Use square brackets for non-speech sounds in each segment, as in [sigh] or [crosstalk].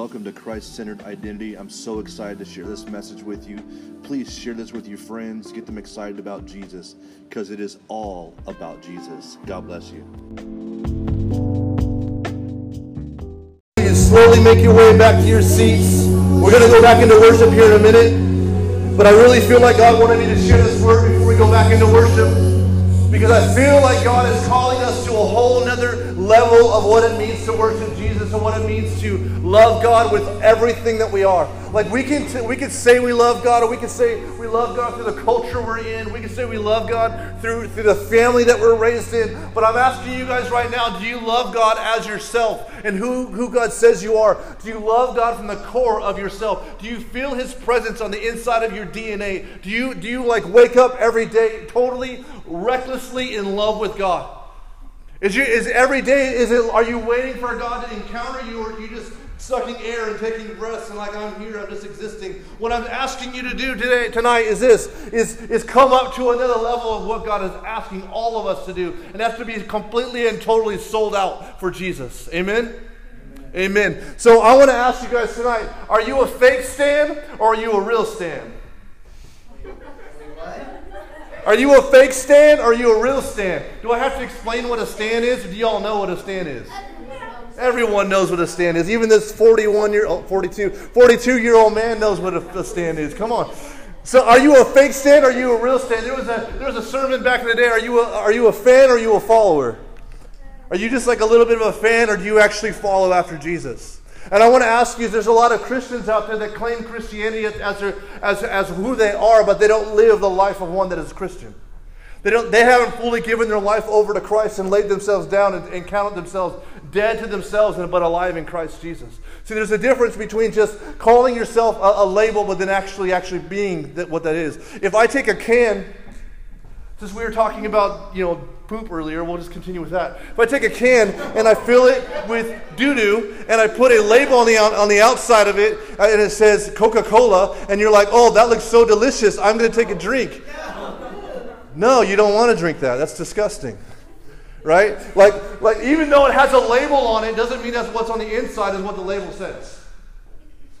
welcome to Christ centered identity. I'm so excited to share this message with you. Please share this with your friends, get them excited about Jesus, because it is all about Jesus. God bless you. You slowly make your way back to your seats. We're going to go back into worship here in a minute. But I really feel like God wanted me to share this word before we go back into worship because I feel like God is calling us to a whole nother level of what it means to worship And what it means to love God with everything that we are. Like we can t- we can say we love God, or we can say we love God through the culture we're in. We can say we love God through through the family that we're raised in. But I'm asking you guys right now: Do you love God as yourself and who who God says you are? Do you love God from the core of yourself? Do you feel His presence on the inside of your DNA? Do you do you like wake up every day totally recklessly in love with God? Is, you, is every day, is it, are you waiting for God to encounter you or are you just sucking air and taking breaths and like I'm here, I'm just existing? What I'm asking you to do today, tonight is this, is, is come up to another level of what God is asking all of us to do. And that's to be completely and totally sold out for Jesus. Amen? Amen. Amen. So I want to ask you guys tonight, are you a fake stand or are you a real stand? Are you a fake stand or are you a real stand? Do I have to explain what a stand is? Or do y'all know what a stand is? Everyone knows what a stand is. Even this 41 year old, 42, 42 year old man knows what a, a stand is. Come on. So are you a fake stand or are you a real stand? There was a, there was a sermon back in the day. Are you a, are you a fan or are you a follower? Are you just like a little bit of a fan or do you actually follow after Jesus? And I want to ask you, there's a lot of Christians out there that claim Christianity as, as, as who they are, but they don't live the life of one that is Christian. They, don't, they haven't fully given their life over to Christ and laid themselves down and, and counted themselves dead to themselves and but alive in Christ Jesus. See, there's a difference between just calling yourself a, a label, but then actually actually being that, what that is. If I take a can, since we were talking about you know poop earlier, we'll just continue with that. If I take a can and I fill it with doo doo and I put a label on the, on the outside of it uh, and it says Coca Cola, and you're like, oh, that looks so delicious, I'm going to take a drink. No, you don't want to drink that. That's disgusting. Right? Like, like even though it has a label on it, doesn't mean that's what's on the inside is what the label says.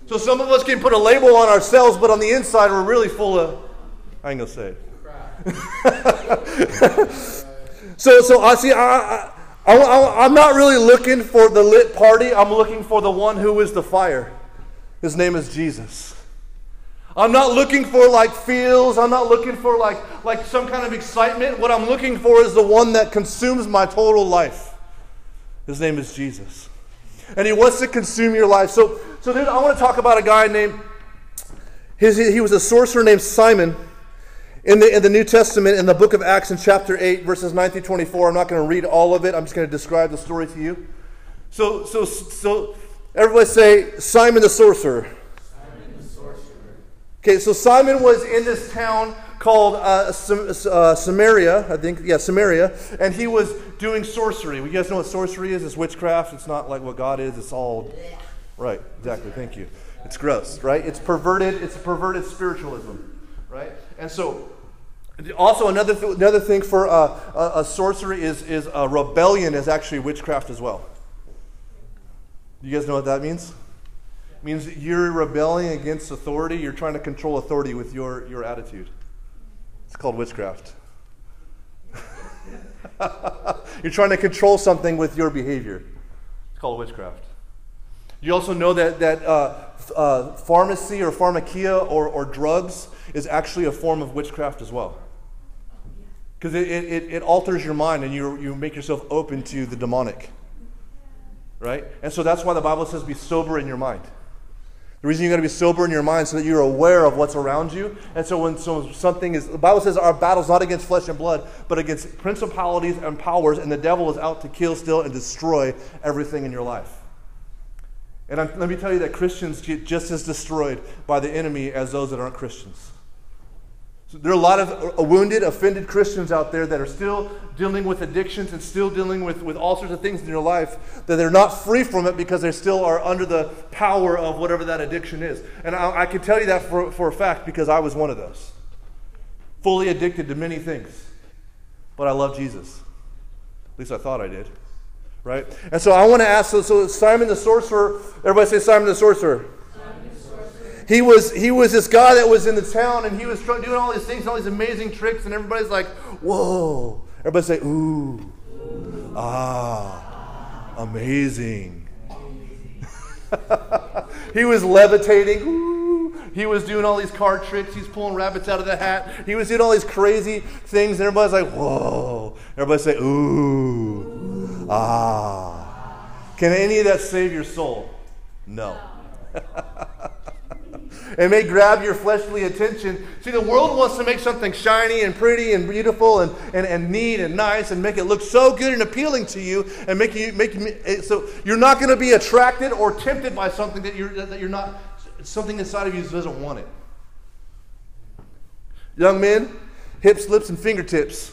So some of us can put a label on ourselves, but on the inside we're really full of I ain't gonna say it. [laughs] So, so I see, I, I, I, I'm not really looking for the lit party. I'm looking for the one who is the fire. His name is Jesus. I'm not looking for like feels. I'm not looking for like, like some kind of excitement. What I'm looking for is the one that consumes my total life. His name is Jesus. And he wants to consume your life. So, so dude, I want to talk about a guy named, his, he was a sorcerer named Simon. In the, in the New Testament, in the book of Acts, in chapter 8, verses 9 through 24, I'm not going to read all of it. I'm just going to describe the story to you. So, so, so everybody say, Simon the sorcerer. Simon the sorcerer. Okay, so Simon was in this town called uh, uh, Samaria, I think, yeah, Samaria, and he was doing sorcery. You guys know what sorcery is? It's witchcraft. It's not like what God is. It's all, right, exactly, thank you. It's gross, right? It's perverted, it's perverted spiritualism, right? And so, also another, th- another thing for uh, a, a, sorcery is, is a rebellion is actually witchcraft as well. Do you guys know what that means? It means you're rebelling against authority. You're trying to control authority with your, your attitude. It's called witchcraft. [laughs] you're trying to control something with your behavior. It's called witchcraft. You also know that, that uh, uh, pharmacy or pharmakia or, or drugs is actually a form of witchcraft as well. Because it, it, it alters your mind and you, you make yourself open to the demonic. Right? And so that's why the Bible says be sober in your mind. The reason you got to be sober in your mind so that you're aware of what's around you. And so when so something is, the Bible says our battle's not against flesh and blood, but against principalities and powers, and the devil is out to kill, steal, and destroy everything in your life. And I'm, let me tell you that Christians get just as destroyed by the enemy as those that aren't Christians. So there are a lot of uh, wounded, offended Christians out there that are still dealing with addictions and still dealing with, with all sorts of things in their life that they're not free from it because they still are under the power of whatever that addiction is. And I, I can tell you that for, for a fact because I was one of those. Fully addicted to many things. But I love Jesus. At least I thought I did. Right? And so I want to ask so, so Simon the sorcerer, everybody say Simon the sorcerer. He was, he was this guy that was in the town and he was doing all these things, all these amazing tricks, and everybody's like, whoa. Everybody say, ooh. Ah, amazing. [laughs] he was levitating. Ooh. He was doing all these card tricks. He's pulling rabbits out of the hat. He was doing all these crazy things, and everybody's like, whoa. Everybody say, ooh. Ah. Can any of that save your soul? No. [laughs] it may grab your fleshly attention. See, the world wants to make something shiny and pretty and beautiful and, and, and neat and nice and make it look so good and appealing to you and make you make eh, so you're not going to be attracted or tempted by something that you're that you're not something inside of you doesn't want it. Young men, hips, lips, and fingertips.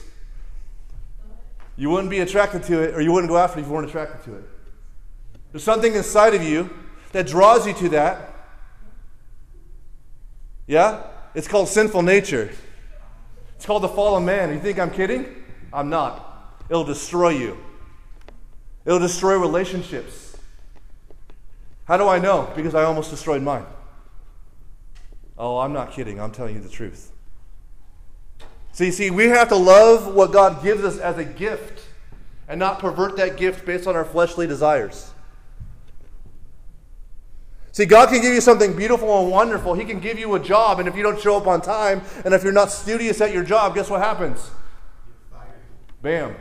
You wouldn't be attracted to it, or you wouldn't go after it if you weren't attracted to it. There's something inside of you that draws you to that yeah? It's called sinful nature. It's called the fallen man. You think I'm kidding? I'm not. It'll destroy you, it'll destroy relationships. How do I know? Because I almost destroyed mine. Oh, I'm not kidding. I'm telling you the truth. See, see, we have to love what God gives us as a gift and not pervert that gift based on our fleshly desires. See, God can give you something beautiful and wonderful. He can give you a job, and if you don't show up on time, and if you're not studious at your job, guess what happens? Bam.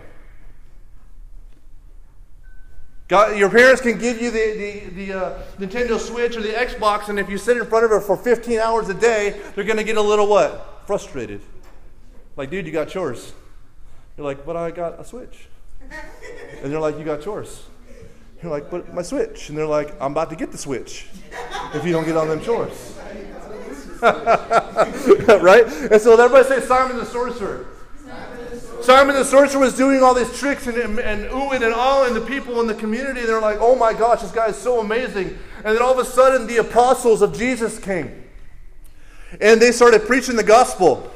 God, your parents can give you the, the, the uh, Nintendo Switch or the Xbox, and if you sit in front of it for 15 hours a day, they're going to get a little what? Frustrated. Like, dude, you got chores. You're like, but I got a Switch. And they're like, you got chores. You're like, but my Switch. And they're like, I'm about to get the Switch if you don't get on them chores. [laughs] right? And so everybody say Simon the sorcerer. Simon the sorcerer was doing all these tricks and, and, and oohing and awing the people in the community. They're like, oh my gosh, this guy is so amazing. And then all of a sudden, the apostles of Jesus came. And they started preaching the gospel.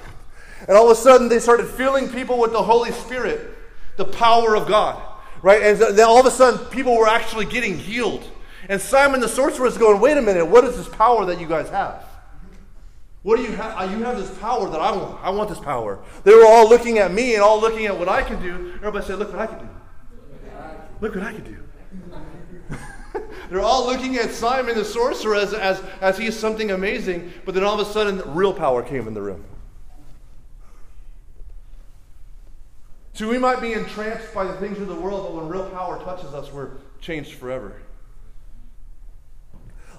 And all of a sudden, they started filling people with the Holy Spirit, the power of God. Right? And then all of a sudden, people were actually getting healed. And Simon the sorcerer is going, wait a minute, what is this power that you guys have? What do you have? Uh, you have this power that I want. I want this power. They were all looking at me and all looking at what I can do. Everybody said, look what I can do. Look what I can do. [laughs] They're all looking at Simon the sorcerer as, as, as he is something amazing, but then all of a sudden, real power came in the room. So we might be entranced by the things of the world, but when real power touches us, we're changed forever.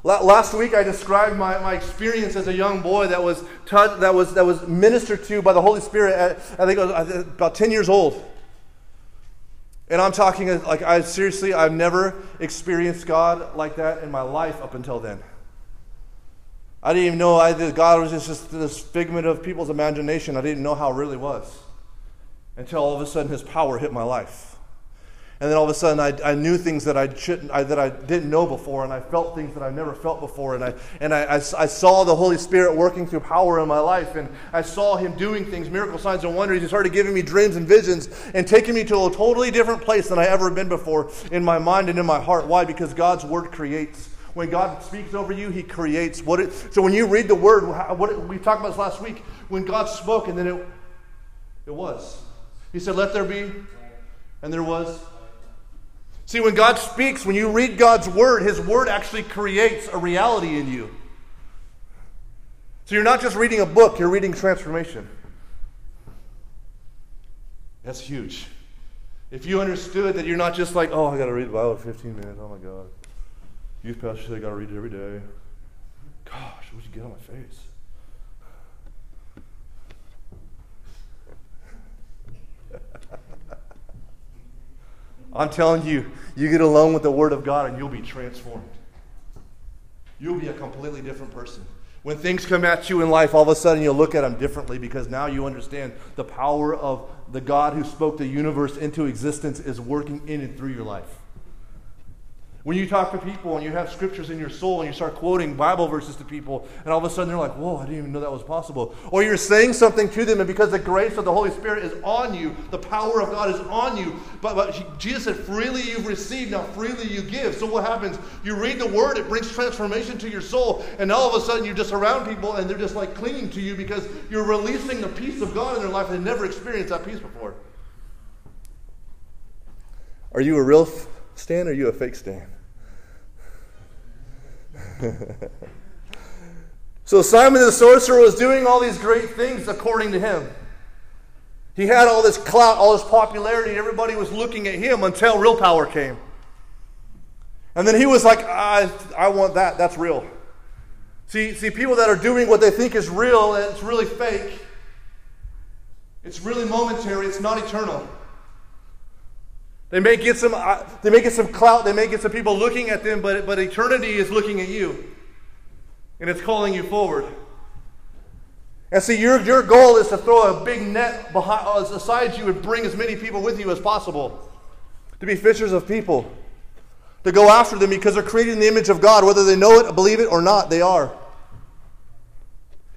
Last week, I described my, my experience as a young boy that was, taught, that, was, that was ministered to by the Holy Spirit at, I think I was about 10 years old. And I'm talking uh, like I seriously, I've never experienced God like that in my life up until then. I didn't even know I, God was just, just this figment of people's imagination. I didn't know how it really was until all of a sudden His power hit my life. And then all of a sudden I, I knew things that I shouldn't I, that I didn't know before and I felt things that I never felt before. And I and I, I, I, saw the Holy Spirit working through power in my life and I saw him doing things miracle signs and wonders. He started giving me dreams and visions and taking me to a totally different place than I ever been before in my mind and in my heart. Why? Because God's word creates. When God speaks over you, He creates. What it. So when you read the Word, what it, we talked about this last week, when God spoke, and then it, it was. He said, "Let there be," and there was, See, when God speaks, when you read God's word, his word actually creates a reality in you. So you're not just reading a book, you're reading transformation. That's huge. If you understood that you're not just like, oh, I got to read the Bible for 15 minutes, oh my God. Youth pastor said I got to read it every day. Gosh, what'd you get on my face? I'm telling you, you get alone with the Word of God and you'll be transformed. You'll be a completely different person. When things come at you in life, all of a sudden you'll look at them differently because now you understand the power of the God who spoke the universe into existence is working in and through your life. When you talk to people and you have scriptures in your soul and you start quoting Bible verses to people, and all of a sudden they're like, Whoa, I didn't even know that was possible. Or you're saying something to them, and because the grace of the Holy Spirit is on you, the power of God is on you. But, but Jesus said, Freely you've received, now freely you give. So what happens? You read the word, it brings transformation to your soul, and all of a sudden you're just around people and they're just like clinging to you because you're releasing the peace of God in their life. They've never experienced that peace before. Are you a real Stan are you a fake Stan? [laughs] so Simon the sorcerer was doing all these great things according to him. He had all this clout, all this popularity, and everybody was looking at him until real power came. And then he was like, I, I want that. That's real. See, see, people that are doing what they think is real and it's really fake. It's really momentary. It's not eternal. They may get some, uh, they may get some clout. They may get some people looking at them, but, but eternity is looking at you. And it's calling you forward. And see, your, your goal is to throw a big net behind, uh, aside you and bring as many people with you as possible. To be fishers of people. To go after them because they're created in the image of God. Whether they know it, believe it, or not, they are.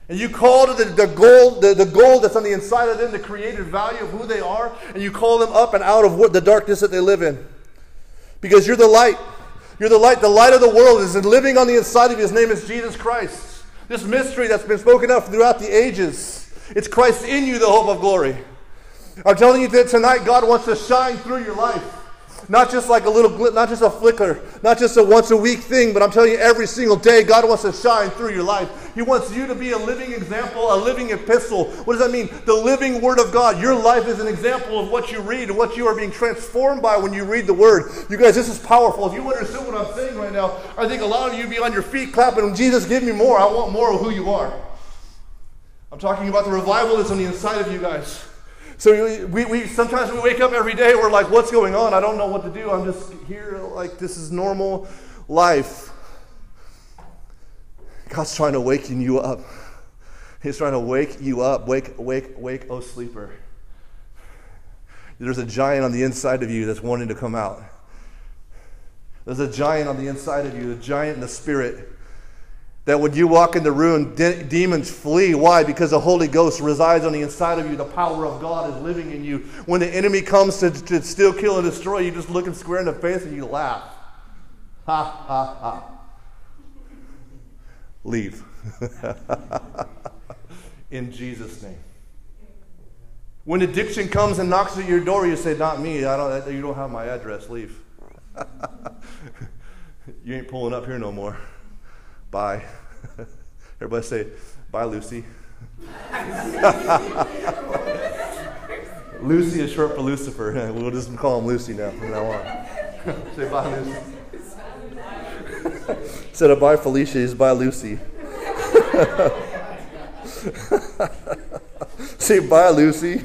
And you call to the, the gold, the, the gold that's on the inside of them, the created value of who they are, and you call them up and out of what the darkness that they live in. Because you're the light. You're the light. The light of the world is living on the inside of you. His name is Jesus Christ. This mystery that's been spoken of throughout the ages. It's Christ in you, the hope of glory. I'm telling you that tonight God wants to shine through your life. Not just like a little, glit, not just a flicker, not just a once a week thing, but I'm telling you, every single day, God wants to shine through your life. He wants you to be a living example, a living epistle. What does that mean? The living Word of God. Your life is an example of what you read and what you are being transformed by when you read the Word. You guys, this is powerful. If you understood what I'm saying right now, I think a lot of you be on your feet clapping, Jesus, give me more. I want more of who you are. I'm talking about the revival that's on the inside of you guys. So we, we sometimes we wake up every day, we're like, what's going on? I don't know what to do. I'm just here like this is normal life. God's trying to waken you up. He's trying to wake you up. Wake, wake, wake, oh sleeper. There's a giant on the inside of you that's wanting to come out. There's a giant on the inside of you, a giant in the spirit that when you walk in the room, de- demons flee. Why? Because the Holy Ghost resides on the inside of you. The power of God is living in you. When the enemy comes to, to steal, kill, and destroy, you just look him square in the face and you laugh. Ha, ha, ha. Leave. [laughs] in Jesus' name. When addiction comes and knocks at your door, you say, Not me. I don't, you don't have my address. Leave. [laughs] you ain't pulling up here no more. Bye. [laughs] Everybody say, Bye, Lucy. [laughs] Lucy is short for Lucifer. [laughs] We'll just call him Lucy now from now on. say bye, Lucy. Instead of bye, Felicia, he's bye, Lucy. say bye, Lucy.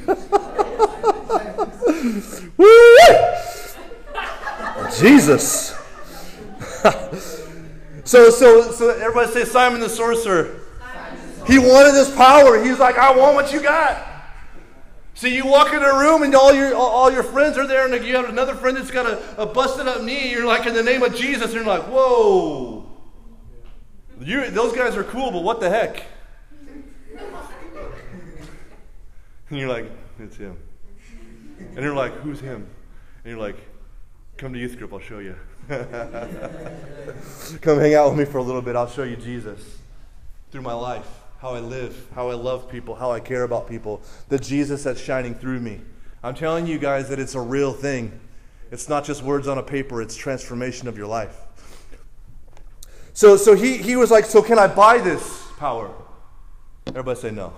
Jesus. So, so, so everybody say Simon the sorcerer. He wanted this power. He's like, I want what you got. See, you walk in a room and all your all your friends are there, and you have another friend that's got a, a busted up knee. You're like, in the name of Jesus, and you're like, whoa. You, those guys are cool, but what the heck? And you're like, it's him. And you're like, who's him? And you're like, come to youth group, I'll show you. [laughs] Come hang out with me for a little bit. I'll show you Jesus through my life, how I live, how I love people, how I care about people, the Jesus that's shining through me. I'm telling you guys that it's a real thing. It's not just words on a paper, it's transformation of your life. So, so he, he was like, So can I buy this power? Everybody say no.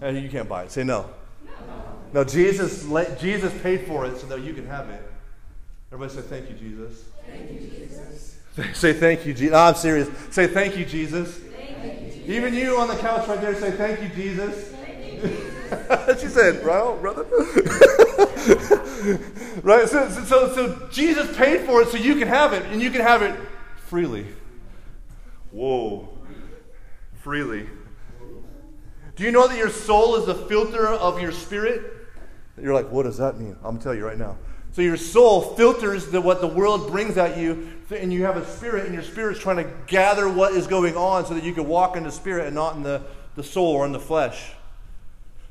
no. You can't buy it. Say no. No, no Jesus, Jesus paid for it so that you can have it. Everybody say, Thank you, Jesus. Thank you, Jesus. [laughs] Say, Thank you, Jesus. No, I'm serious. Say, Thank you, Jesus. Thank you, Jesus. Even you on the couch right there, say, Thank you, Jesus. Thank you, [laughs] Jesus. she said, Well, brother. [laughs] right? So, so, so Jesus paid for it so you can have it, and you can have it freely. Whoa. Freely. Do you know that your soul is the filter of your spirit? You're like, what does that mean? I'm going to tell you right now. So your soul filters the, what the world brings at you, and you have a spirit, and your spirit's trying to gather what is going on so that you can walk in the spirit and not in the, the soul or in the flesh.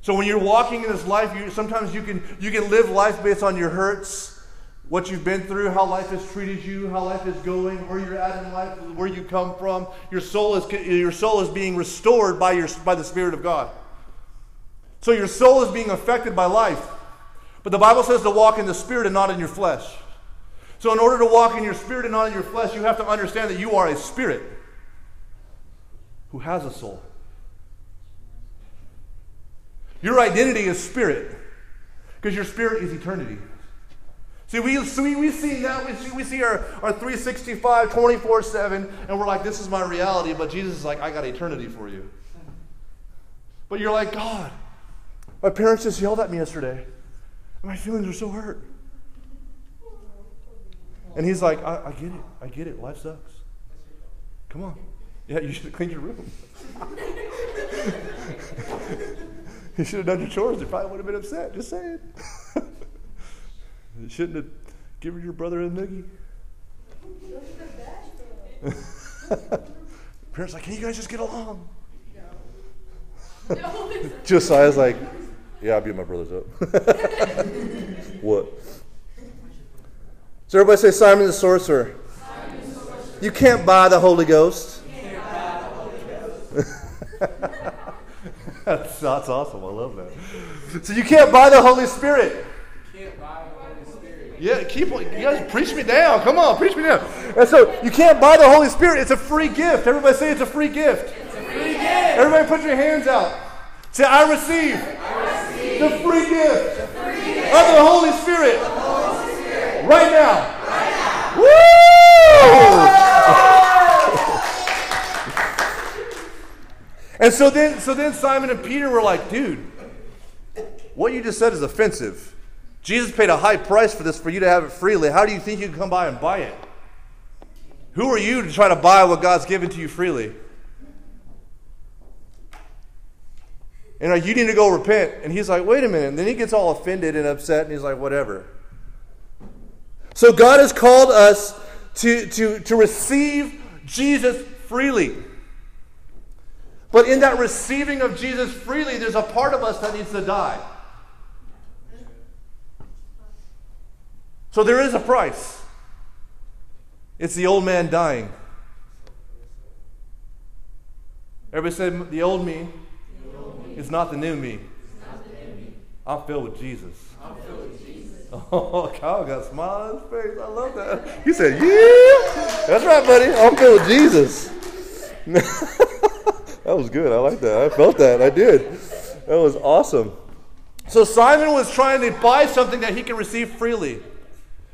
So when you're walking in this life, you, sometimes you can, you can live life based on your hurts, what you've been through, how life has treated you, how life is going, where you're at in life, where you come from. Your soul is, your soul is being restored by, your, by the Spirit of God. So your soul is being affected by life. But the Bible says to walk in the Spirit and not in your flesh. So, in order to walk in your spirit and not in your flesh, you have to understand that you are a spirit who has a soul. Your identity is spirit because your spirit is eternity. See, we, see, we see now, we see, we see our, our 365, 24 7, and we're like, this is my reality, but Jesus is like, I got eternity for you. But you're like, God, my parents just yelled at me yesterday. My feelings are so hurt. And he's like, I, I, get it. I get it. Life sucks. Come on. Yeah, you should have cleaned your room. [laughs] you should have done your chores. You probably would have been upset. Just saying. [laughs] you shouldn't have given your brother a noogie. [laughs] Parents like, can you guys just get along? No. Josiah's like, yeah, I beat my brothers up. [laughs] what? So everybody say Simon the sorcerer. Simon the sorcerer. You can't buy the Holy Ghost. [laughs] that's, that's awesome. I love that. So you can't buy the Holy Spirit. Yeah, keep you guys preach me down. Come on, preach me down. And so you can't buy the Holy Spirit. It's a free gift. Everybody say it's a free gift. It's a free gift. Everybody put your hands out. Say, I receive, I receive the, free gift, the free gift of the Holy Spirit, the Holy Spirit right now. Right now. Woo! and so then, so then Simon and Peter were like, dude, what you just said is offensive. Jesus paid a high price for this for you to have it freely. How do you think you can come by and buy it? Who are you to try to buy what God's given to you freely? And like, you need to go repent. And he's like, wait a minute. And then he gets all offended and upset, and he's like, whatever. So God has called us to, to, to receive Jesus freely. But in that receiving of Jesus freely, there's a part of us that needs to die. So there is a price. It's the old man dying. Everybody said the old me it's not the new me. I'm filled with Jesus. I'm filled with Jesus. [laughs] Oh, Kyle got a smile on his face. I love that. He said, Yeah. That's right, buddy. I'm filled with Jesus. [laughs] that was good. I like that. I felt that. I did. That was awesome. So Simon was trying to buy something that he can receive freely.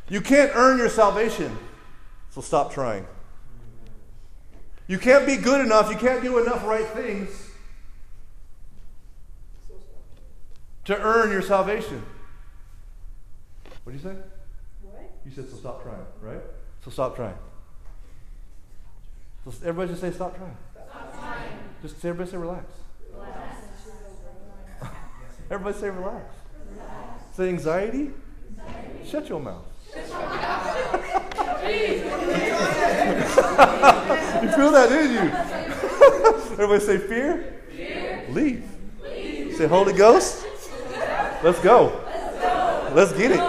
You can't earn your salvation. So stop trying. You can't be good enough. You can't do enough right things to earn your salvation. What did you say? What? You said, so stop trying, right? So stop trying. So everybody just say, stop trying. Stop trying. Just say, everybody say, relax. Relax. [laughs] everybody say, relax. relax. Say, anxiety? anxiety. Shut your mouth. [laughs] [laughs] you feel that, didn't you? everybody say, fear? fear. Leave. Leave. Say, Holy Ghost? Let's go. Let's, get it.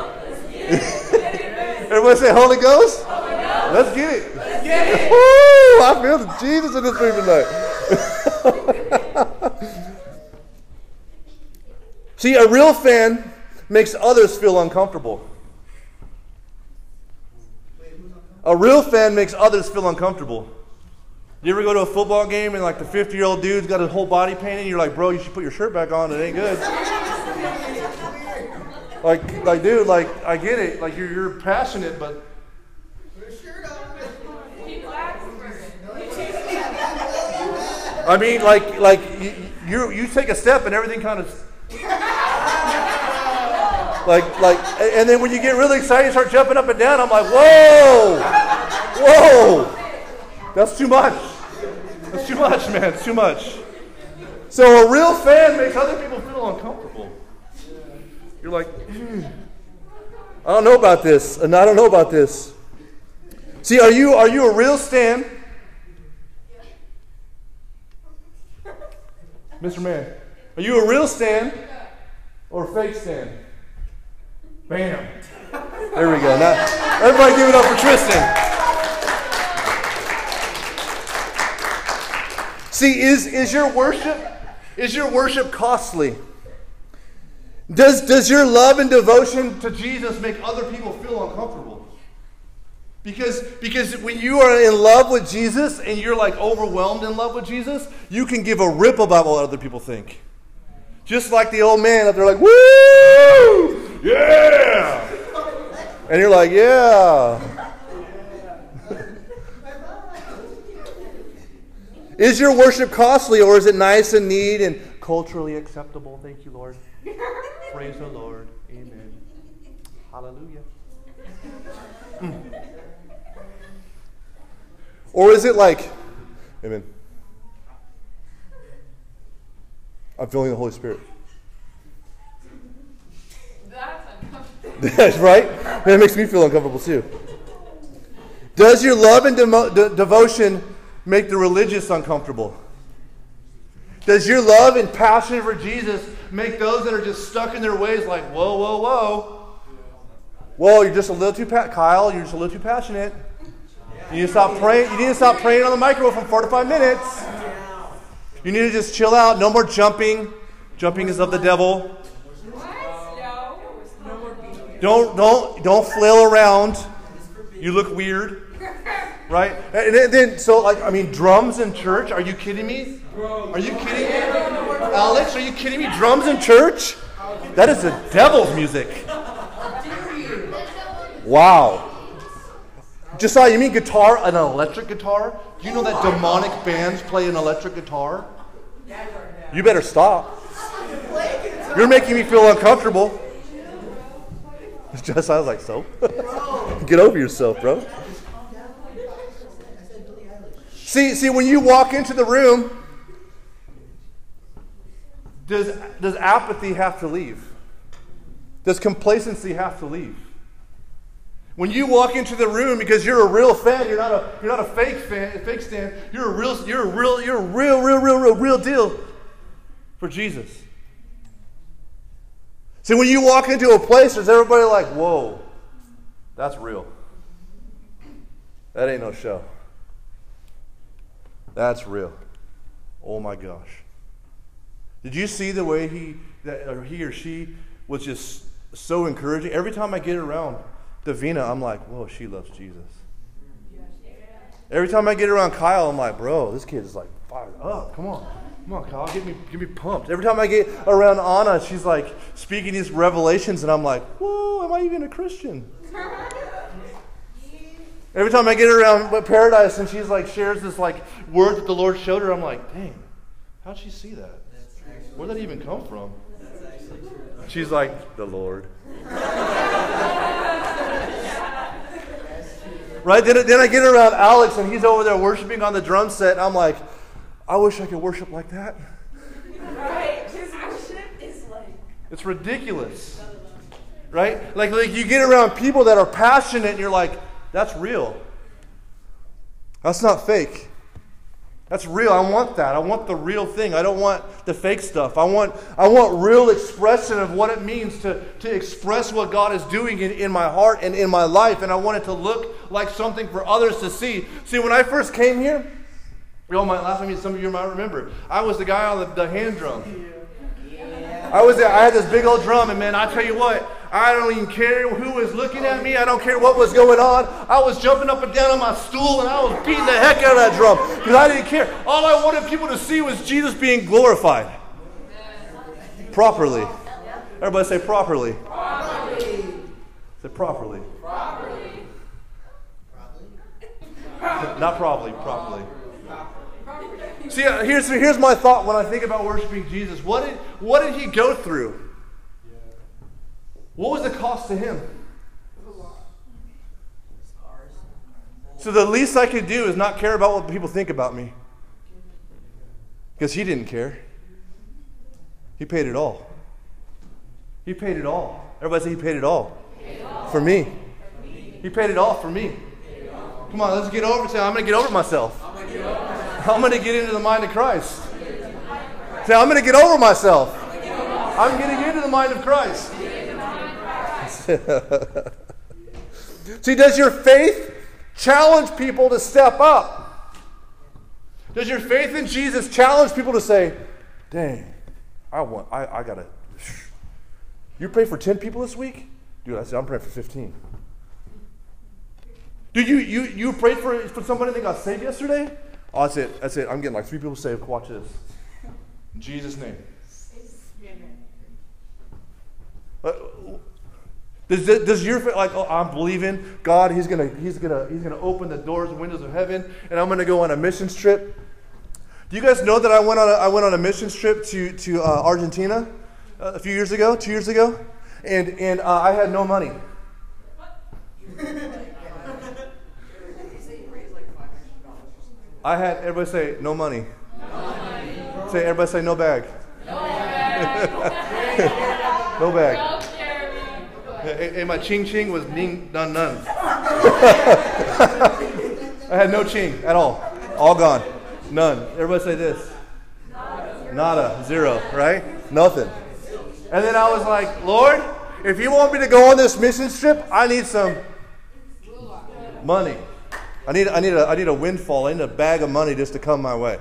Everybody say Holy Ghost. Holy Ghost. Let's get it. Let's get it. Woo! I feel the Jesus in this room tonight. [laughs] See, a real fan makes others feel uncomfortable. A real fan makes others feel uncomfortable. You ever go to a football game and like the 50 year old dude's got his whole body painted? You're like, bro, you should put your shirt back on. It ain't good. [laughs] Like, like, dude, like, I get it. Like, you're, you're passionate, but. I mean, like, like you, you, you take a step and everything kind of. Like, like, and then when you get really excited, you start jumping up and down. I'm like, whoa, whoa, that's too much. That's too much, man. It's too much. So a real fan makes other people feel uncomfortable. You're like, mm. I don't know about this. And I don't know about this. See, are you are you a real Stan? Mr. Man, are you a real Stan or a fake Stan? Bam. There we go. Now, everybody give it up for Tristan. See, is, is your worship is your worship costly? Does, does your love and devotion to Jesus make other people feel uncomfortable? Because, because when you are in love with Jesus and you're like overwhelmed in love with Jesus, you can give a rip about what other people think. Just like the old man up there, like, woo! Yeah! And you're like, yeah. [laughs] is your worship costly or is it nice and neat and culturally acceptable? Thank you, Lord. Praise the Lord. Amen. Hallelujah. Mm. Or is it like, Amen. I'm feeling the Holy Spirit. That's uncomfortable. [laughs] Right. That makes me feel uncomfortable too. Does your love and de- devotion make the religious uncomfortable? Does your love and passion for Jesus make those that are just stuck in their ways like, whoa, whoa, whoa? Whoa, you're just a little too pa- Kyle. You're just a little too passionate. You need to stop praying. You need to stop praying on the microphone for four to five minutes. You need to just chill out. No more jumping. Jumping is of the devil. What? No. Don't don't don't flail around. You look weird, right? And then, so like I mean, drums in church? Are you kidding me? Are you kidding me, Alex? Are you kidding me? Drums in church? That is the devil's music. Wow. Josiah, you mean guitar, an electric guitar? Do you know that demonic bands play an electric guitar? You better stop. You're making me feel uncomfortable. [laughs] Was like, so? [laughs] Get over yourself, bro. See, see, when you walk into the room, does, does apathy have to leave? Does complacency have to leave? When you walk into the room because you're a real fan, you're not a you're not a fake fan, fake stand. You're a real you're a real you're a real real real real real deal for Jesus. See, when you walk into a place, there's everybody like, whoa, that's real. That ain't no show. That's real. Oh my gosh. Did you see the way he that or he or she was just so encouraging? Every time I get around Davina, I'm like, whoa, she loves Jesus. Every time I get around Kyle, I'm like, bro, this kid is like fired up. Come on. Come on, Kyle, get me, get me pumped. Every time I get around Anna, she's like speaking these revelations, and I'm like, whoa, am I even a Christian? [laughs] Every time I get around Paradise and she's like shares this like word that the Lord showed her, I'm like, dang, how'd she see that? Where'd that even come from? She's like, the Lord. right? Then, then I get around Alex and he's over there worshiping on the drum set, and I'm like, I wish I could worship like that. Right? His worship is like. It's ridiculous. Right? Like, like you get around people that are passionate and you're like, that's real. That's not fake. That's real. I want that. I want the real thing. I don't want the fake stuff. I want, I want real expression of what it means to, to express what God is doing in, in my heart and in my life. And I want it to look like something for others to see. See, when I first came here, you know, my last time some of you might remember, I was the guy on the, the hand drum. I was there, I had this big old drum, and man, I tell you what, I don't even care who was looking at me. I don't care what was going on. I was jumping up and down on my stool and I was beating the heck out of that drum because I didn't care. All I wanted people to see was Jesus being glorified properly. Everybody say properly. Properly. Say properly. Properly. Not probably, properly. See, uh, here's, here's my thought when I think about worshiping Jesus. What did, what did he go through? What was the cost to him? So the least I could do is not care about what people think about me. Because he didn't care. He paid it all. He paid it all. Everybody say he paid it all. For me. He paid it all for me. Come on, let's get over it. I'm going to get over myself. I'm going to get into the mind of Christ. Say, I'm going to get over myself. I'm getting into the mind of Christ. [laughs] See, does your faith challenge people to step up? Does your faith in Jesus challenge people to say, dang, I want, I, I gotta, [sighs] you pray for 10 people this week? Dude, I said, I'm praying for 15. Do you, you, you prayed for, for somebody that got saved yesterday? Oh, that's it. That's it. I'm getting like three people saved. Watch this. In Jesus' name. Does, does your like oh I'm believing God he's gonna he's gonna he's gonna open the doors and windows of heaven and I'm gonna go on a missions trip? Do you guys know that I went on a, I went on a missions trip to to uh, Argentina uh, a few years ago, two years ago, and and uh, I had no money. I had everybody say no money. No money. Say everybody say no bag. [laughs] No bag. no bag. Hey, my ching ching was ning done none. [laughs] I had no ching at all. All gone. None. Everybody say this. Nada. Nada. Zero, right? Nothing. And then I was like, Lord, if you want me to go on this mission trip, I need some money. I need, I need, a, I need a windfall. I need a bag of money just to come my way.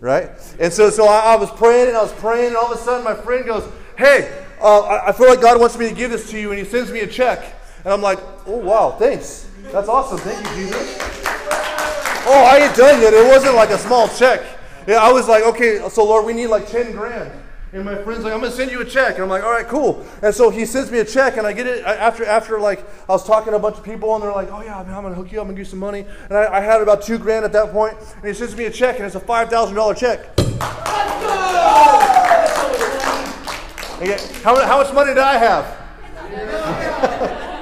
Right? And so, so I, I was praying and I was praying, and all of a sudden my friend goes, Hey, uh, I, feel like God wants me to give this to you, and He sends me a check. And I'm like, Oh, wow, thanks. That's awesome. Thank you, Jesus. Oh, I ain't done yet. It wasn't like a small check. Yeah, I was like, Okay, so Lord, we need like 10 grand. And my friend's like, I'm gonna send you a check. And I'm like, all right, cool. And so he sends me a check, and I get it after after like I was talking to a bunch of people, and they're like, oh yeah, man, I'm gonna hook you up, gonna give you some money. And I, I had about two grand at that point, and he sends me a check, and it's a five thousand dollar check. How, how much money did I have? [laughs]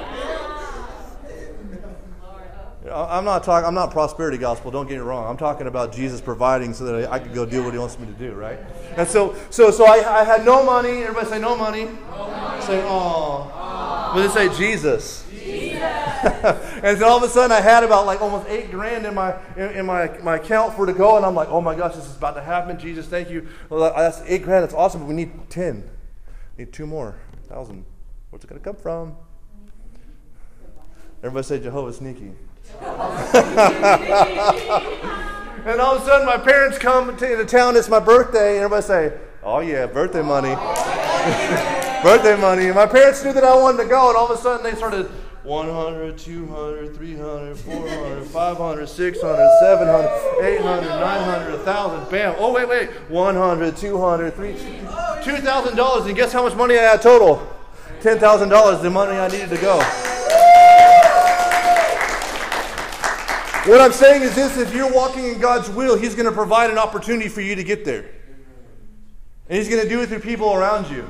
I'm not talking. I'm not prosperity gospel. Don't get me wrong. I'm talking about Jesus providing so that I could go do what He wants me to do, right? And so, so, so I, I had no money. Everybody say no money. No money. Say oh. But they say Jesus. Jesus. [laughs] and so all of a sudden, I had about like almost eight grand in my in, in, my my account for to go, and I'm like, oh my gosh, this is about to happen. Jesus, thank you. Well, that's eight grand. That's awesome, but we need ten. Need two more thousand. Where's it going to come from? Everybody say Jehovah sneaky. [laughs] and all of a sudden, my parents come to the town. It's my birthday, and everybody say, "Oh yeah, birthday money, [laughs] birthday money." And my parents knew that I wanted to go, and all of a sudden, they started 100, 200, 300, 400, 500, 600, 700, 800, 900, 1,000. Bam. Oh, wait, wait. 100, 200, 300, $2,000. And guess how much money I had total? $10,000, the money I needed to go. What I'm saying is this if you're walking in God's will, He's going to provide an opportunity for you to get there. And He's going to do it through people around you.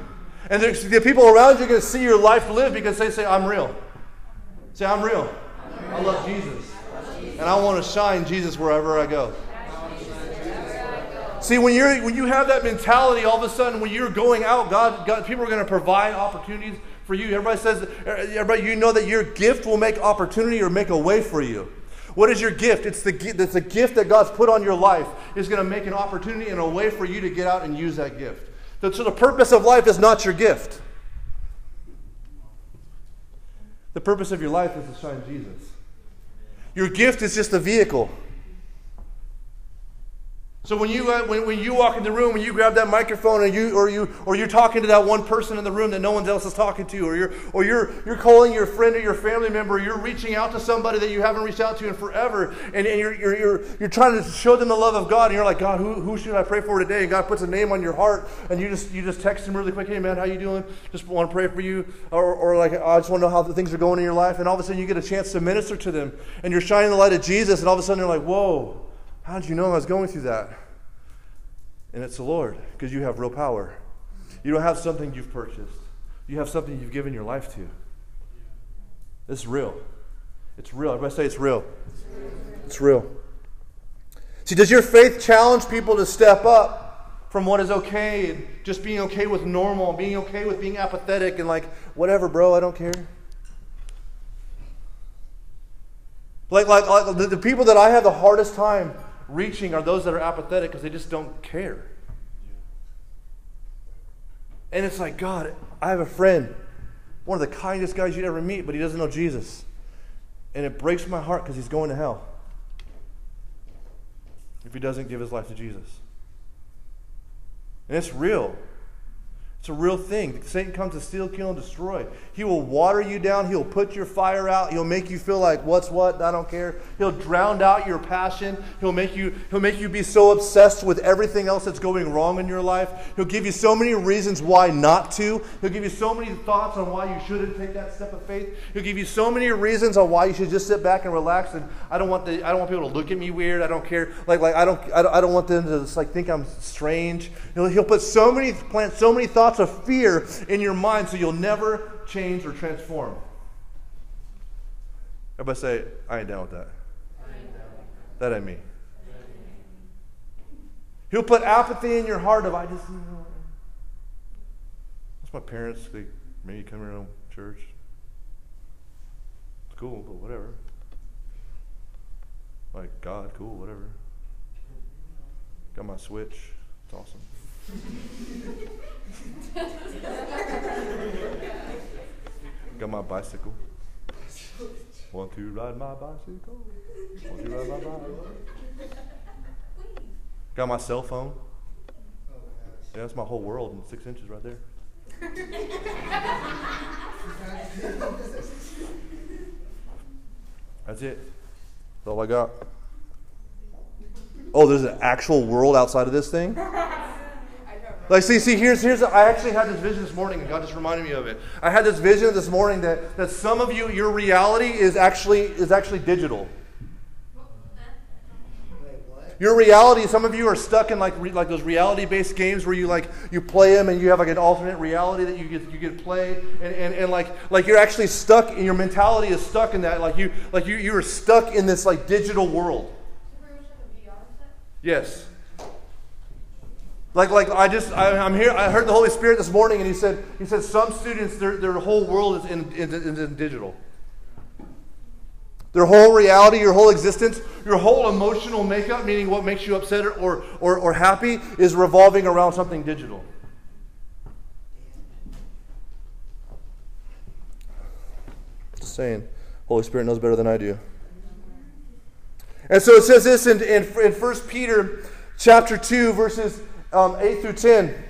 And the people around you are going to see your life live because they say, I'm real. Say, I'm real. I love Jesus. And I want to shine Jesus wherever I go. See, when, you're, when you have that mentality, all of a sudden, when you're going out, God, God people are going to provide opportunities for you. Everybody says, everybody, you know that your gift will make opportunity or make a way for you. What is your gift? It's the, it's the gift that God's put on your life. Is going to make an opportunity and a way for you to get out and use that gift. So the purpose of life is not your gift. The purpose of your life is to shine Jesus. Your gift is just a vehicle. So when you, uh, when, when you walk in the room and you grab that microphone and you, or, you, or you're talking to that one person in the room that no one else is talking to, or, you're, or you're, you're calling your friend or your family member, or you're reaching out to somebody that you haven't reached out to in forever, and, and you're, you're, you're, you're trying to show them the love of God, and you're like, God, who, who should I pray for today? And God puts a name on your heart, and you just, you just text him really quick, hey man, how you doing? Just want to pray for you. Or, or like, I just want to know how the things are going in your life. And all of a sudden you get a chance to minister to them, and you're shining the light of Jesus, and all of a sudden they're like, whoa, how did you know I was going through that? and it's the Lord because you have real power. You don't have something you've purchased, you have something you've given your life to. It's real. It's real. Everybody say it's real. It's real. See, does your faith challenge people to step up from what is okay and just being okay with normal, being okay with being apathetic and like, whatever, bro, I don't care? Like, like, like the, the people that I have the hardest time reaching are those that are apathetic because they just don't care. And it's like, God, I have a friend, one of the kindest guys you'd ever meet, but he doesn't know Jesus. And it breaks my heart because he's going to hell if he doesn't give his life to Jesus. And it's real. It's a real thing. Satan comes to steal, kill, and destroy. He will water you down. He'll put your fire out. He'll make you feel like what's what. I don't care. He'll drown out your passion. He'll make you. He'll make you be so obsessed with everything else that's going wrong in your life. He'll give you so many reasons why not to. He'll give you so many thoughts on why you shouldn't take that step of faith. He'll give you so many reasons on why you should just sit back and relax. And I don't want the. I don't want people to look at me weird. I don't care. Like like I don't. I don't, I don't want them to just like think I'm strange. He'll, he'll put so many plant so many thoughts of fear in your mind so you'll never change or transform. Everybody say, I ain't down with that. That ain't me. He'll put apathy in your heart of, I just, you know. That's my parents. They maybe come here to church. It's cool, but whatever. Like, God, cool, whatever. Got my Switch. It's awesome. [laughs] Got my bicycle. Want to ride my bicycle? Want to ride my bike? Got my cell phone. Yeah, that's my whole world in six inches right there. That's it. That's all I got. Oh, there's an actual world outside of this thing? Like, see, see, here's, here's, I actually had this vision this morning, and God just reminded me of it. I had this vision this morning that, that some of you, your reality is actually, is actually digital. Your reality, some of you are stuck in like, re, like those reality-based games where you like, you play them and you have like an alternate reality that you get, you get play. And, and, and like, like you're actually stuck, and your mentality is stuck in that. Like you, like you, you are stuck in this like digital world. Yes. Like, like I just, I, am here. I heard the Holy Spirit this morning, and he said, he said, some students, their, their whole world is in, in, in, digital. Their whole reality, your whole existence, your whole emotional makeup, meaning what makes you upset or, or, or happy, is revolving around something digital. Just saying, Holy Spirit knows better than I do. And so it says this in, in, in 1 Peter chapter 2, verses um, 8 through 10.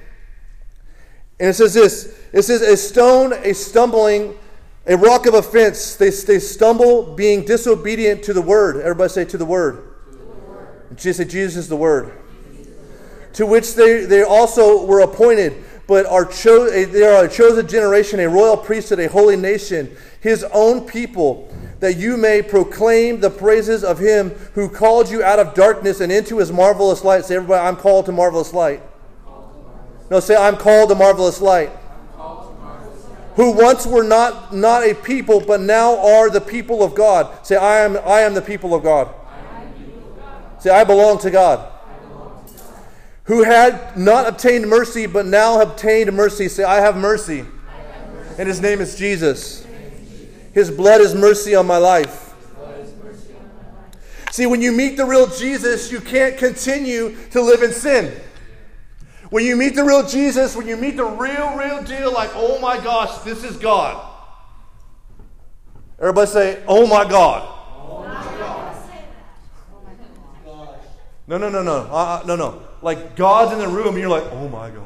And it says this it says, A stone, a stumbling, a rock of offense. They, they stumble being disobedient to the word. Everybody say, To the word. To the word. Jesus say, Jesus is the word. To which they, they also were appointed, but are cho- they are a chosen generation, a royal priesthood, a holy nation, his own people that you may proclaim the praises of him who called you out of darkness and into his marvelous light. Say, everybody, I'm called to marvelous light. No, say, I'm called to marvelous light. Who once were not, not a people, but now are the people of God. Say, I am, I am the people of God. Say, I belong to God. Who had not obtained mercy, but now obtained mercy. Say, I have mercy. And his name is Jesus. His blood is mercy on my life. See, when you meet the real Jesus, you can't continue to live in sin. When you meet the real Jesus, when you meet the real, real deal, like, oh my gosh, this is God. Everybody say, oh my God. No, no, no, no. Uh, uh, no, no. Like God's in the room and you're like, oh my God.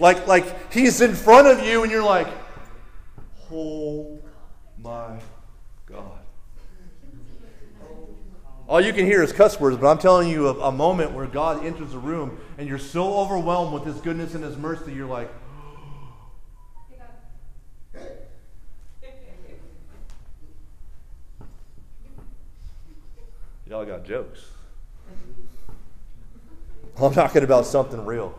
Like, like he's in front of you and you're like, oh my God. All you can hear is cuss words, but I'm telling you a, a moment where God enters the room and you're so overwhelmed with his goodness and his mercy, you're like, Y'all got jokes. I'm talking about something real.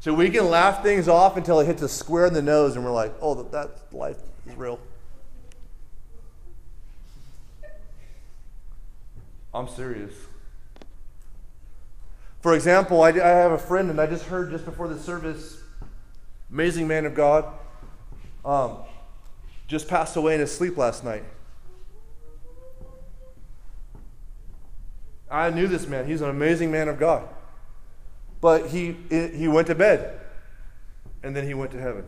So we can laugh things off until it hits us square in the nose and we're like, oh, that, that life is real. I'm serious. For example, I, I have a friend, and I just heard just before the service, amazing man of God. Um, just passed away in his sleep last night. I knew this man. He's an amazing man of God. But he, he went to bed, and then he went to heaven.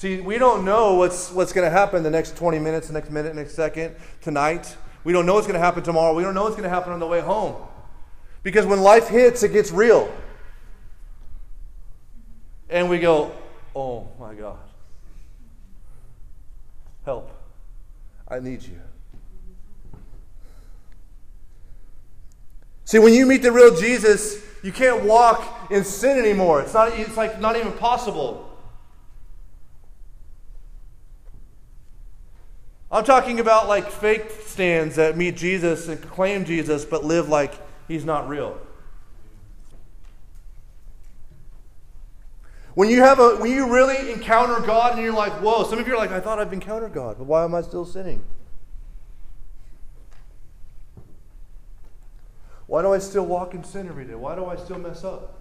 See, we don't know what's, what's going to happen the next 20 minutes, the next minute, the next second, tonight. We don't know what's going to happen tomorrow. We don't know what's going to happen on the way home. Because when life hits, it gets real. And we go, oh my God. Help. I need you. See, when you meet the real Jesus, you can't walk in sin anymore. It's, not, it's like not even possible. I'm talking about like fake stands that meet Jesus and claim Jesus but live like he's not real. When you have a when you really encounter God and you're like, whoa, some of you are like, I thought I've encountered God, but why am I still sinning? Why do I still walk in sin every day? Why do I still mess up?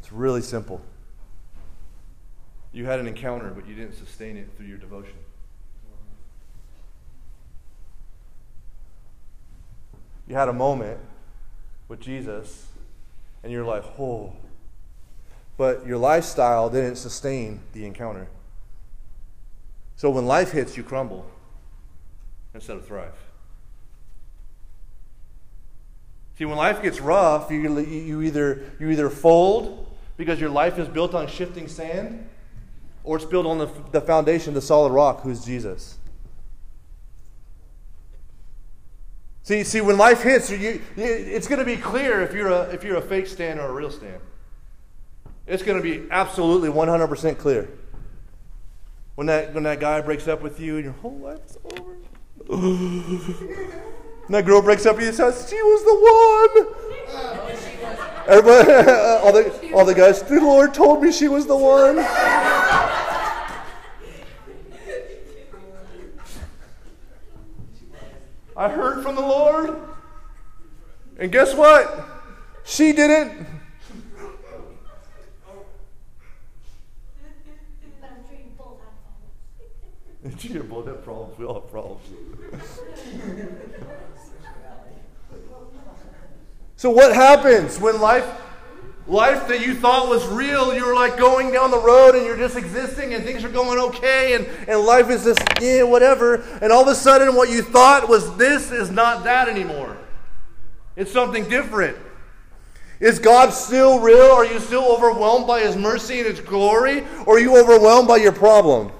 It's really simple. You had an encounter, but you didn't sustain it through your devotion. You had a moment with Jesus, and you're like, oh. But your lifestyle didn't sustain the encounter. So when life hits, you crumble instead of thrive. See, when life gets rough, you, you, either, you either fold because your life is built on shifting sand, or it's built on the, the foundation, the solid rock, who's Jesus. See, see, when life hits, you, it's going to be clear if you're, a, if you're a fake stand or a real stand. It's going to be absolutely 100% clear. When that, when that guy breaks up with you and your whole oh, life is over. And [sighs] that girl breaks up and says, She was the one. [laughs] Everybody, [laughs] all, the, all the guys, the Lord told me she was the one. [laughs] I heard from the Lord. And guess what? She didn't. You both have problems. We all have problems. so what happens when life life that you thought was real, you're like going down the road and you're just existing and things are going okay and, and life is just, yeah, whatever. And all of a sudden, what you thought was this is not that anymore. It's something different. Is God still real? Are you still overwhelmed by His mercy and His glory? Or are you overwhelmed by your problem?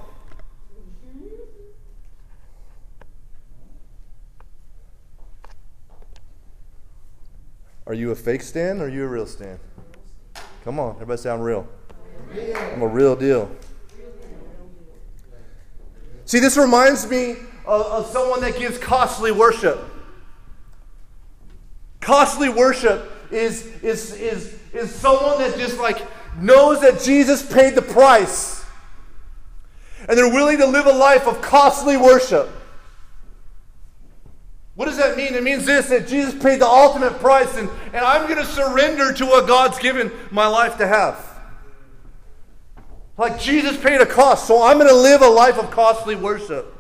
Are you a fake stand or are you a real stand? Come on, everybody say I'm real. I'm a real deal. See, this reminds me of, of someone that gives costly worship. Costly worship is, is, is, is someone that just like knows that Jesus paid the price. And they're willing to live a life of costly worship. What does that mean? It means this that Jesus paid the ultimate price, and, and I'm going to surrender to what God's given my life to have. Like Jesus paid a cost, so I'm going to live a life of costly worship.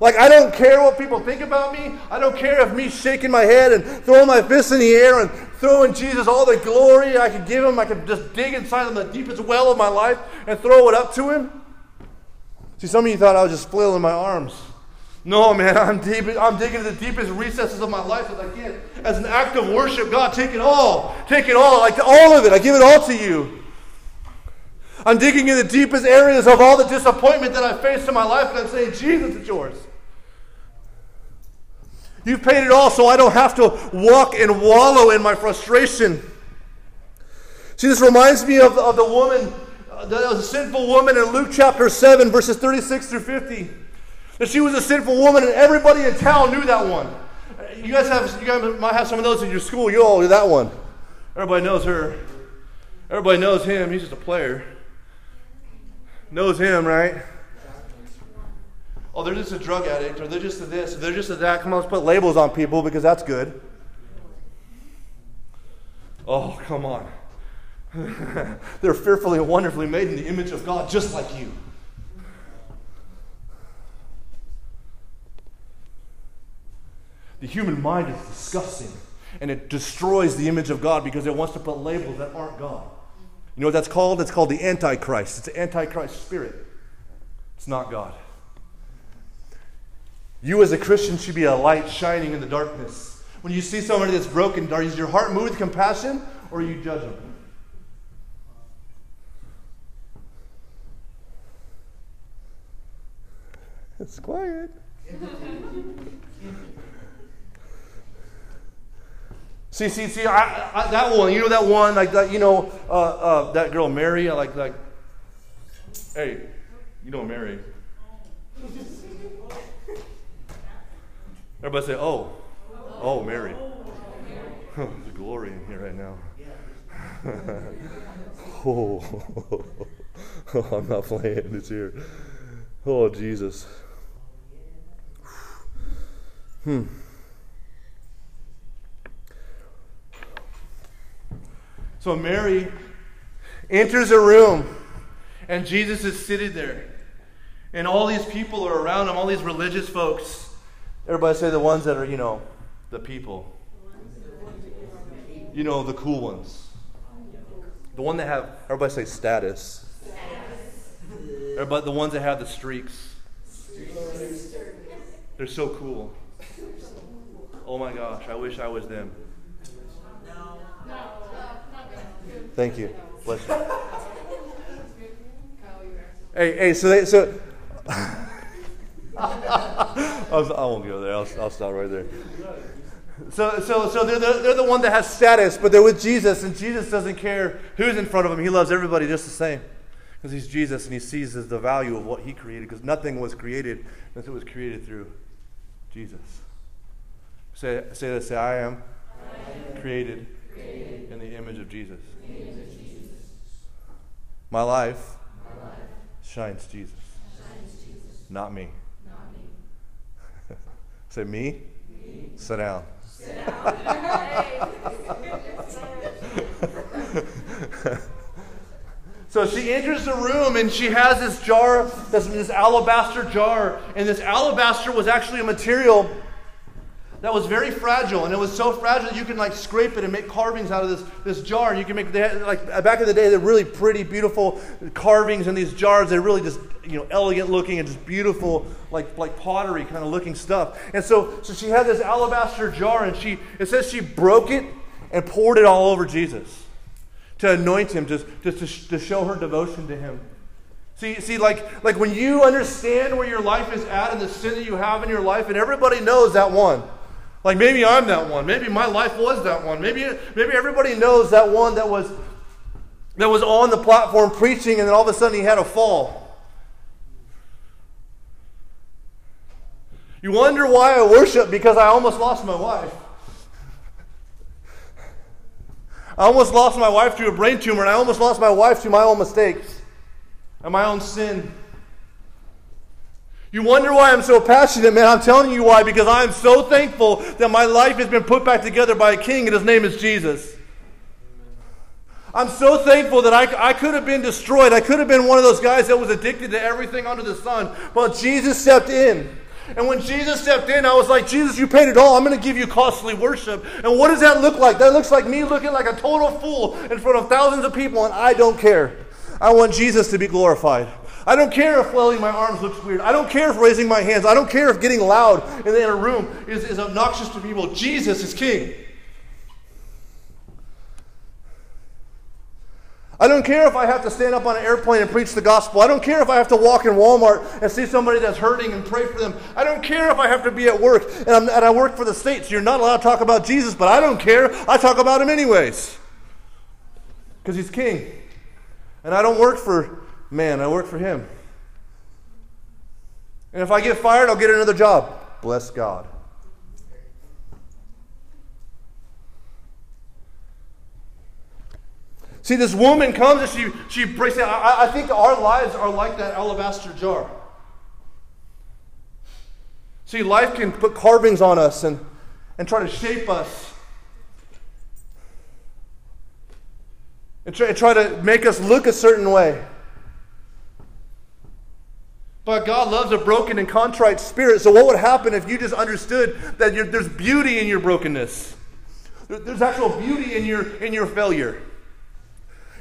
Like, I don't care what people think about me. I don't care if me shaking my head and throwing my fists in the air and throwing Jesus all the glory I could give him. I could just dig inside of the deepest well of my life and throw it up to him. See, some of you thought I was just flailing my arms. No, man, I'm deep. I'm digging the deepest recesses of my life as I can. As an act of worship, God, take it all. Take it all. Like all of it. I give it all to you. I'm digging in the deepest areas of all the disappointment that I faced in my life, and I'm saying, Jesus, it's yours. You've paid it all, so I don't have to walk and wallow in my frustration. See, this reminds me of, of the woman, uh, the, the sinful woman in Luke chapter 7, verses 36 through 50 that she was a sinful woman, and everybody in town knew that one. You guys have, you guys might have some of those in your school. You all know that one. Everybody knows her. Everybody knows him. He's just a player. Knows him, right? Oh, they're just a drug addict, or they're just a this, or they're just a that. Come on, let's put labels on people because that's good. Oh, come on. [laughs] They're fearfully and wonderfully made in the image of God, just like you. The human mind is disgusting and it destroys the image of God because it wants to put labels that aren't God. You know what that's called? It's called the Antichrist. It's the Antichrist spirit. It's not God. You, as a Christian, should be a light shining in the darkness. When you see somebody that's broken, does your heart move with compassion or you judge them? It's quiet. [laughs] see, see, see, I, I, that one, you know that one, like that, you know, uh, uh, that girl Mary, like, like, hey, you know Mary. Everybody say, oh, oh, Mary. [laughs] There's glory in here right now. [laughs] oh, [laughs] I'm not playing, it's here. Oh, Jesus. Hmm. So Mary enters a room, and Jesus is sitting there. And all these people are around him, all these religious folks. Everybody say the ones that are, you know, the people. You know, the cool ones. The one that have, everybody say status. Everybody, the ones that have the streaks. They're so cool. Oh my gosh, I wish I was them. Thank you. Bless you. [laughs] Hey, hey, so they, so [laughs] I, won't go there. I'll, I'll stop right there. So, so, so they're the, they're the one that has status, but they're with Jesus, and Jesus doesn't care who's in front of him. He loves everybody just the same because he's Jesus and he sees the value of what he created because nothing was created unless it was created through Jesus. Say, say this, say, I am, I am created, created, in the image of Jesus. My, life shines Jesus, not me. [laughs] Say, me? me? Sit down. Sit [laughs] down. So she enters the room and she has this jar, this, this alabaster jar. And this alabaster was actually a material that was very fragile, and it was so fragile that you can like scrape it and make carvings out of this, this jar. And you can make they like back in the day, they're really pretty, beautiful carvings in these jars. They're really just you know elegant looking and just beautiful, like like pottery kind of looking stuff. And so so she had this alabaster jar, and she it says she broke it and poured it all over Jesus to anoint him, just, just to, to show her devotion to him. See, see like, like when you understand where your life is at and the sin that you have in your life, and everybody knows that one. Like maybe I'm that one. Maybe my life was that one. Maybe, maybe everybody knows that one that was, that was on the platform preaching and then all of a sudden he had a fall. You wonder why I worship because I almost lost my wife. I almost lost my wife to a brain tumor, and I almost lost my wife to my own mistakes and my own sin. You wonder why I'm so passionate, man. I'm telling you why, because I'm so thankful that my life has been put back together by a king, and his name is Jesus. I'm so thankful that I, I could have been destroyed. I could have been one of those guys that was addicted to everything under the sun, but Jesus stepped in. And when Jesus stepped in, I was like, Jesus, you paid it all. I'm going to give you costly worship. And what does that look like? That looks like me looking like a total fool in front of thousands of people, and I don't care. I want Jesus to be glorified. I don't care if flailing my arms looks weird. I don't care if raising my hands. I don't care if getting loud in inner room is, is obnoxious to people. Jesus is king. I don't care if I have to stand up on an airplane and preach the gospel. I don't care if I have to walk in Walmart and see somebody that's hurting and pray for them. I don't care if I have to be at work and, and i work for the state, so you're not allowed to talk about Jesus, but I don't care. I talk about him anyways because he's king. And I don't work for man, I work for him. And if I get fired, I'll get another job. Bless God. See, this woman comes and she, she breaks it. I, I think our lives are like that alabaster jar. See, life can put carvings on us and, and try to shape us. and try, and try to make us look a certain way. But God loves a broken and contrite spirit. So, what would happen if you just understood that there's beauty in your brokenness? There's actual beauty in your, in your failure.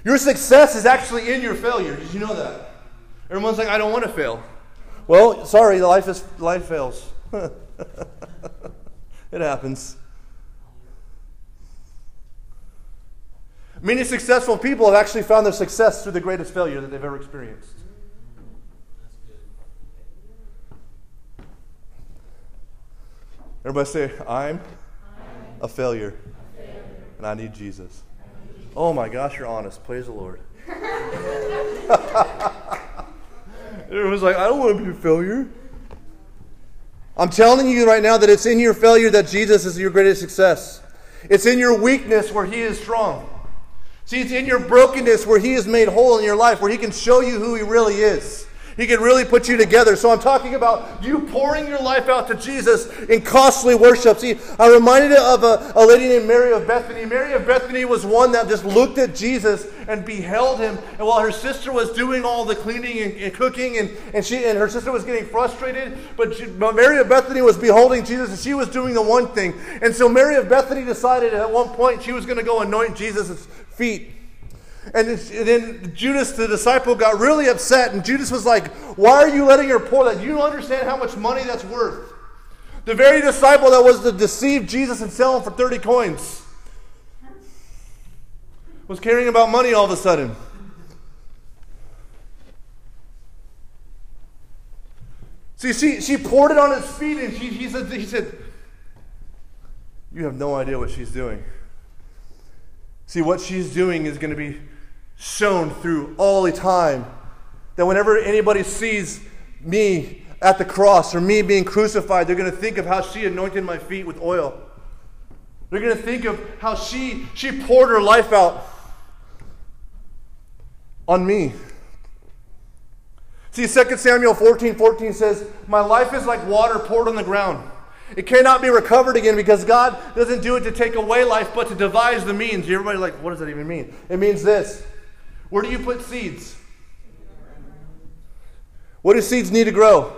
Your success is actually in your failure. Did you know that? Everyone's like, I don't want to fail. Well, sorry, life, is, life fails. [laughs] it happens. Many successful people have actually found their success through the greatest failure that they've ever experienced. Everybody say, I'm, a failure, and I need Jesus. Oh my gosh, you're honest. Praise the Lord. [laughs] Everyone's like, I don't want to be a failure. I'm telling you right now that it's in your failure that Jesus is your greatest success. It's in your weakness where He is strong. See, it's in your brokenness where He is made whole in your life, where He can show you who He really is. He can really put you together. So I'm talking about you pouring your life out to Jesus in costly worship. See, I'm reminded of a, a lady named Mary of Bethany. Mary of Bethany was one that just looked at Jesus and beheld him. And while her sister was doing all the cleaning and, and cooking, and, and, she, and her sister was getting frustrated, but, she, but Mary of Bethany was beholding Jesus and she was doing the one thing. And so Mary of Bethany decided at one point she was going to go anoint Jesus' feet. And then Judas, the disciple, got really upset. And Judas was like, Why are you letting her pour that? You don't understand how much money that's worth. The very disciple that was to deceive Jesus and sell him for 30 coins was caring about money all of a sudden. See, she, she poured it on his feet and she, he, said, he said, You have no idea what she's doing. See, what she's doing is going to be shown through all the time. That whenever anybody sees me at the cross or me being crucified, they're going to think of how she anointed my feet with oil. They're going to think of how she, she poured her life out on me. See, 2 Samuel 14 14 says, My life is like water poured on the ground. It cannot be recovered again because God doesn't do it to take away life, but to devise the means. Everybody's like, what does that even mean? It means this where do you put seeds? What do seeds need to grow?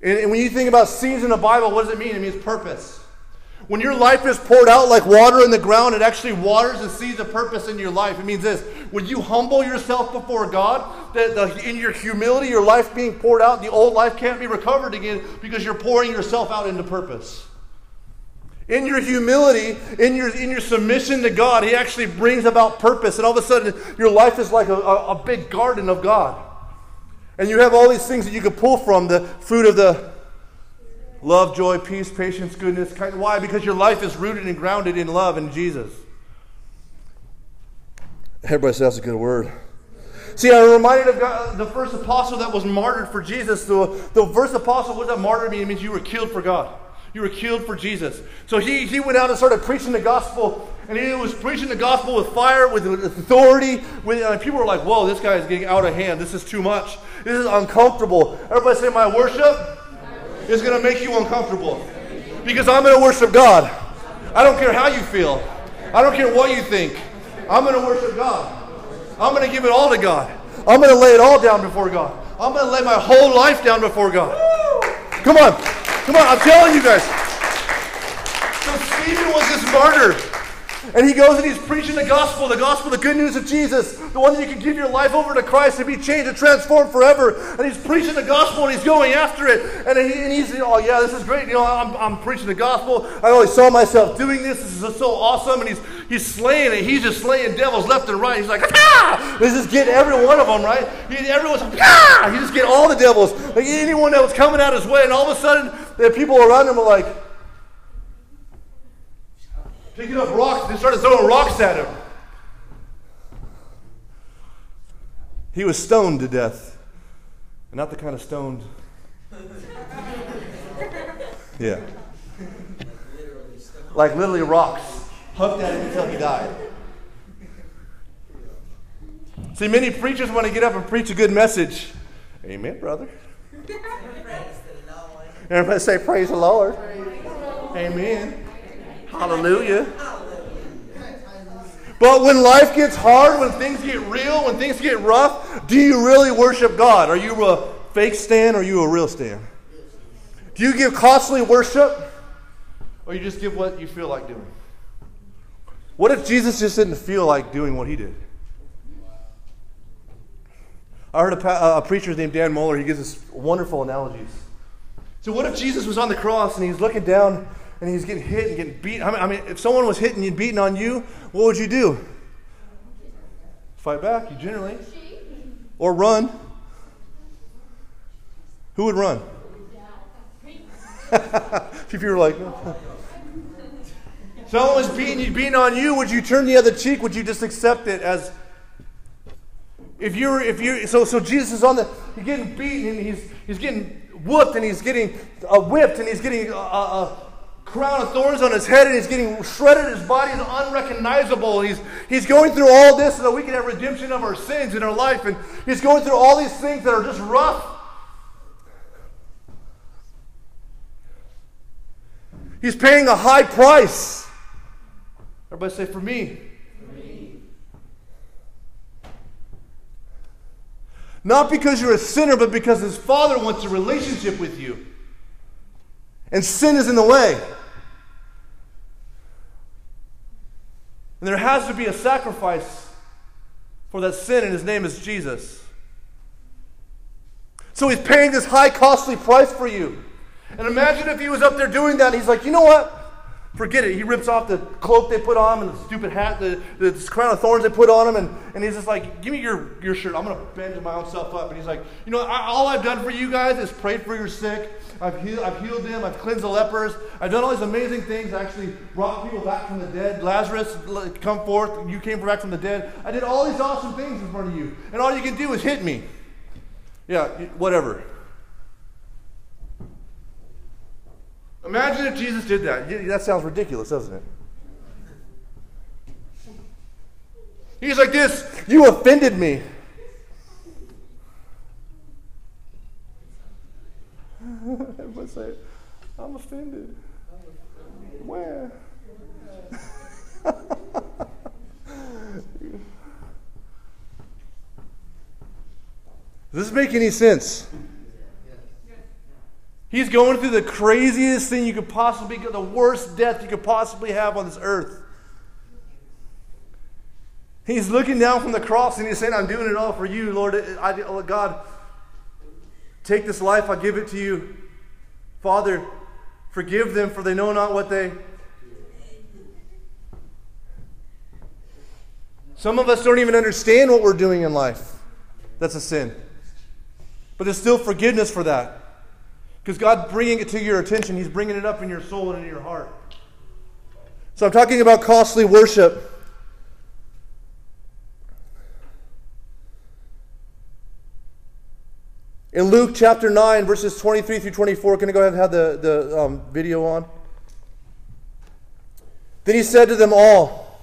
And, and when you think about seeds in the Bible, what does it mean? It means purpose. When your life is poured out like water in the ground, it actually waters and seeds of purpose in your life. It means this when you humble yourself before God, the, in your humility, your life being poured out, the old life can't be recovered again because you're pouring yourself out into purpose. In your humility, in your, in your submission to God, He actually brings about purpose. And all of a sudden, your life is like a, a, a big garden of God. And you have all these things that you can pull from the fruit of the love, joy, peace, patience, goodness. Kind. Why? Because your life is rooted and grounded in love and Jesus. Everybody says that's a good word. See, I'm reminded of God, the first apostle that was martyred for Jesus. The, the first apostle, what does that martyr mean? It means you were killed for God. You were killed for Jesus. So he, he went out and started preaching the gospel. And he was preaching the gospel with fire, with authority. With, and people were like, whoa, this guy is getting out of hand. This is too much. This is uncomfortable. Everybody say, my worship is going to make you uncomfortable. Because I'm going to worship God. I don't care how you feel. I don't care what you think. I'm going to worship God. I'm going to give it all to God. I'm going to lay it all down before God. I'm going to lay my whole life down before God. Come on. Come on, I'm telling you guys. So Stephen was this martyr. And he goes and he's preaching the gospel, the gospel, the good news of Jesus, the one that you can give your life over to Christ and be changed and transformed forever. And he's preaching the gospel and he's going after it. And, he, and he's, oh yeah, this is great. You know, I'm, I'm preaching the gospel. I always saw myself doing this. This is so awesome. And he's, he's slaying it. He's just slaying devils left and right. He's like, ah! He's just getting every one of them, right? He, everyone's like, ah! He just get all the devils. Like anyone that was coming out his way. And all of a sudden, the people around him are like, picking up rocks. They started throwing rocks at him. He was stoned to death. And Not the kind of stoned. [laughs] Yeah. Like literally rocks. Hucked at him until he died. See, many preachers want to get up and preach a good message. Amen, brother. [laughs] Everybody say, Praise the Lord. Amen. Hallelujah. But when life gets hard, when things get real, when things get rough, do you really worship God? Are you a fake Stan or are you a real Stan? Do you give costly worship or you just give what you feel like doing? What if Jesus just didn't feel like doing what he did? I heard a, a preacher named Dan Mohler, He gives us wonderful analogies. So, what if Jesus was on the cross and he's looking down and he's getting hit and getting beat? I mean, I mean if someone was hitting and beating on you, what would you do? Fight back, you generally. Or run. Who would run? [laughs] if you were like, someone was beating beating on you, would you turn the other cheek? Would you just accept it as if you're if you so so Jesus is on the he's getting beaten and he's he's getting whooped and he's getting uh, whipped and he's getting a, a, crown of thorns on his head and he's getting shredded. His body is unrecognizable. He's he's going through all this so that we can have redemption of our sins in our life and he's going through all these things that are just rough. He's paying a high price. Everybody say, for me. Not because you're a sinner, but because his father wants a relationship with you. And sin is in the way. And there has to be a sacrifice for that sin, and his name is Jesus. So he's paying this high, costly price for you. And imagine if he was up there doing that, he's like, you know what? Forget it. He rips off the cloak they put on him and the stupid hat, the, the crown of thorns they put on him, and, and he's just like, Give me your, your shirt. I'm going to bend my own self up. And he's like, You know, I, all I've done for you guys is prayed for your sick. I've I've healed them. I've cleansed the lepers. I've done all these amazing things. I actually brought people back from the dead. Lazarus, come forth. You came back from the dead. I did all these awesome things in front of you. And all you can do is hit me. Yeah, whatever. Imagine if Jesus did that. That sounds ridiculous, doesn't it? He's like this You offended me. [laughs] Everybody say, I'm offended. Where? [laughs] Does this make any sense? He's going through the craziest thing you could possibly, the worst death you could possibly have on this earth. He's looking down from the cross and he's saying, I'm doing it all for you, Lord. I, oh God, take this life, I give it to you. Father, forgive them, for they know not what they. Some of us don't even understand what we're doing in life. That's a sin. But there's still forgiveness for that. Because God's bringing it to your attention, He's bringing it up in your soul and in your heart. So I'm talking about costly worship. In Luke chapter 9, verses 23 through 24, can I go ahead and have the, the um, video on? Then he said to them all,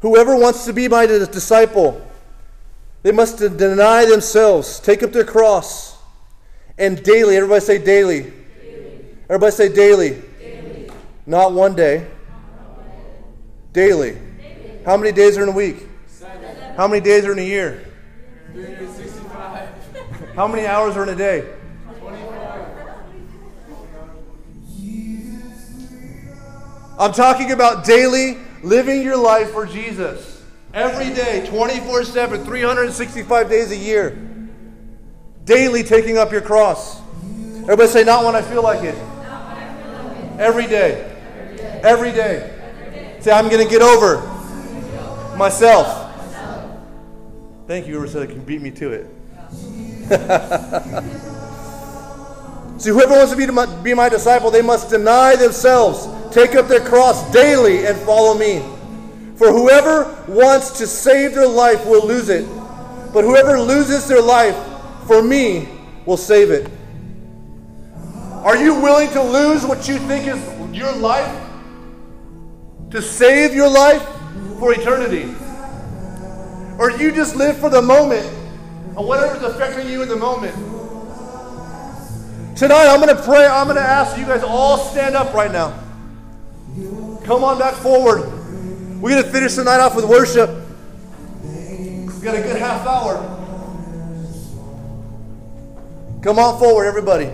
Whoever wants to be my disciple, they must deny themselves, take up their cross and daily, everybody say daily. daily. Everybody say daily. daily. Not one day. Daily. daily. How many days are in a week? Seven. How many days are in a year? 365. How many hours are in a day? 24. I'm talking about daily living your life for Jesus. Every day, 24 7, 365 days a year. Daily taking up your cross. Everybody say, not when I feel like it. Every day. Every day. Say, I'm going to get over myself. Thank you, whoever said it can beat me to it. [laughs] See, whoever wants to be, my, be my disciple, they must deny themselves, take up their cross daily, and follow me. For whoever wants to save their life will lose it. But whoever loses their life for me will save it. Are you willing to lose what you think is your life to save your life for eternity? Or you just live for the moment and whatever's affecting you in the moment? Tonight, I'm going to pray. I'm going to ask you guys all stand up right now. Come on back forward. We're going to finish the night off with worship. We've got a good half hour. Come on forward, everybody.